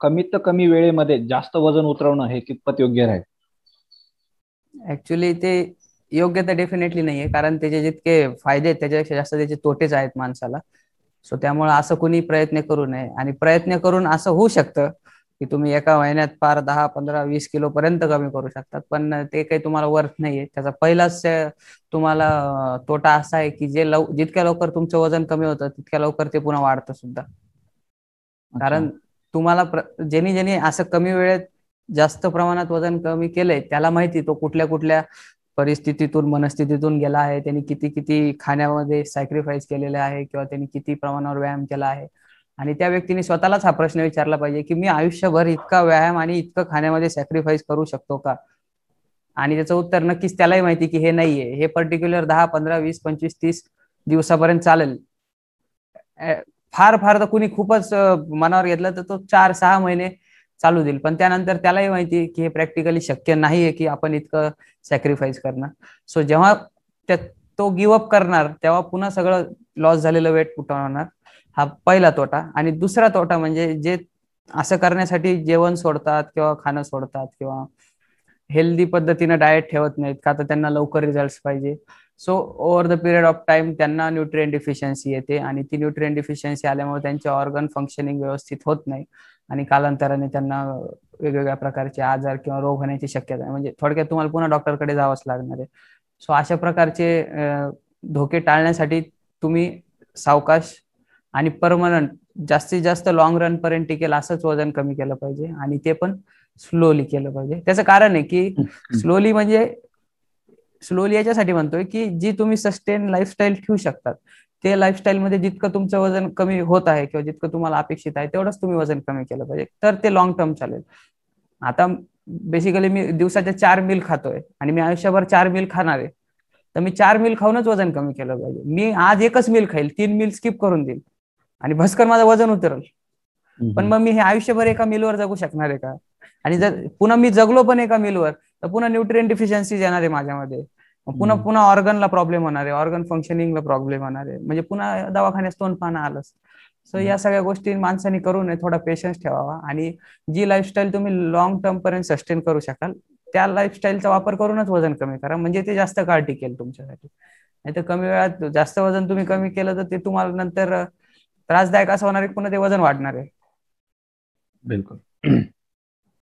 कमीत कमी वेळेमध्ये जास्त वजन उतरवणं हे कितपत योग्य राहील? ऍक्च्युली ते योग्य तर डेफिनेटली नाहीये कारण त्याचे जितके फायदे आहेत त्याच्यापेक्षा जास्त त्याचे तोटेच आहेत माणसाला. सो त्यामुळे असं कोणी प्रयत्न करू नये. आणि प्रयत्न करून असं होऊ शकतं की तुम्ही एका महिन्यात फार दहा पंधरा वीस किलो पर्यंत कमी करू शकतात. पण ते काही तुम्हाला वर्थ नाहीये. त्याचा पहिलाच तुम्हाला तोटा असा आहे की जे लव जितक्या लवकर तुमचं वजन कमी होतं तितक्या लवकर ते पुन्हा वाढतं सुद्धा. कारण तुम्हाला ज्यांनी ज्यांनी असं कमी वेळेत जास्त प्रमाणात वजन कमी केलंय त्याला माहिती तो कुठल्या कुठल्या परिस्थितीतून मनस्थितीतून गेला आहे. त्यांनी किती किती खाण्यामध्ये सॅक्रिफाईस केलेले आहे किंवा त्यांनी किती प्रमाणावर व्यायाम केला आहे. आणि त्या व्यक्तीने स्वतःलाच हा प्रश्न विचारला पाहिजे की मी आयुष्यभर इतका व्यायाम आणि इतकं खाण्यामध्ये सॅक्रिफाईस करू शकतो का? आणि त्याचं उत्तर नक्कीच त्यालाही माहिती की हे नाहीये. हे पर्टिक्युलर दहा पंधरा वीस पंचवीस तीस दिवसापर्यंत चालेल. फार फार तर कुणी खूपच मनावर घेतलं तर तो चार सहा महिने चालू देईल. पण त्यानंतर त्यालाही माहिती की हे प्रॅक्टिकली शक्य नाहीये की आपण इतकं सॅक्रिफाईस करणार. सो जेव्हा तो गिवअप करणार तेव्हा पुन्हा सगळं लॉस झालेलं वेट कुठं हा पहिला तोटा. आणि दुसरा तोटा म्हणजे जे असं करण्यासाठी जेवण सोडतात किंवा खाणं सोडतात किंवा हेल्दी पद्धतीनं डाएट ठेवत नाहीत का तर त्यांना लवकर रिझल्ट पाहिजे. So over the period of time त्यांना न्यूट्रिएंट डिफिशियन्सी येते आणि ती न्यूट्रिएंट डिफिशियन्सी आल्यामुळे त्यांचे ऑर्गन फंक्शनिंग व्यवस्थित होत नाही. आणि कालांतराने त्यांना वेगवेगळ्या प्रकारचे आजार किंवा रोग होण्याची शक्यता आहे. म्हणजे थोडक्यात तुम्हाला पुन्हा डॉक्टरकडे जावंच लागणार आहे. सो अशा प्रकारचे धोके टाळण्यासाठी तुम्ही सावकाश आणि परमनंट जास्तीत जास्त लॉंग रन पर्यंत टिकेल असंच वजन कमी केलं पाहिजे आणि ते पण स्लोली केलं पाहिजे. त्याचं कारण आहे की स्लोली म्हणजे स्लोली याच्यासाठी म्हणतोय की जी तुम्ही सस्टेन लाईफस्टाईल ठेवू शकतात. ते लाईफस्टाईल मध्ये जितकं तुमचं वजन कमी होत आहे किंवा जितकं तुम्हाला अपेक्षित आहे तेवढंच तुम्ही वजन कमी केलं पाहिजे. तर ते लॉंग टर्म चालेल. आता बेसिकली मी दिवसाच्या चार मिल खातोय आणि मी आयुष्यभर चार मिल खाणार आहे. तर मी चार मिल खाऊनच वजन कमी केलं पाहिजे. मी आज एकच मिल खाईल तीन मिल स्किप करून देईल. आणि भस्कर माझं वजन उतरल. पण मग मी हे आयुष्यभर एका मिलवर जगू शकणार आहे का? आणि जर पुन्हा मी जगलो पण एका मिलवर तर पुन्हा न्यूट्रिएंट डिफिशियन्सी येणार आहे माझ्यामध्ये. पुन्हा पुन्हा ऑर्गनला प्रॉब्लेम होणार आहे ऑर्गन फंक्शनिंगला प्रॉब्लेम होणार आहे. म्हणजे पुन्हा दवाखान्यात तोंड पाहणं आलंच. सो या सगळ्या गोष्टी माणसाने करू नये थोडा पेशन्स ठेवावा. आणि जी लाईफस्टाईल तुम्ही लॉंग टर्म पर्यंत सस्टेन करू शकाल त्या लाईफस्टाईलचा वापर करूनच वजन कमी करा. म्हणजे ते जास्त काळ टिकेल तुमच्यासाठी. नाही तर कमी वेळात जास्त वजन तुम्ही कमी केलं तर ते तुम्हाला नंतर त्रासदायक असं होणार आहे पुन्हा ते वजन वाढणार आहे. बिलकुल.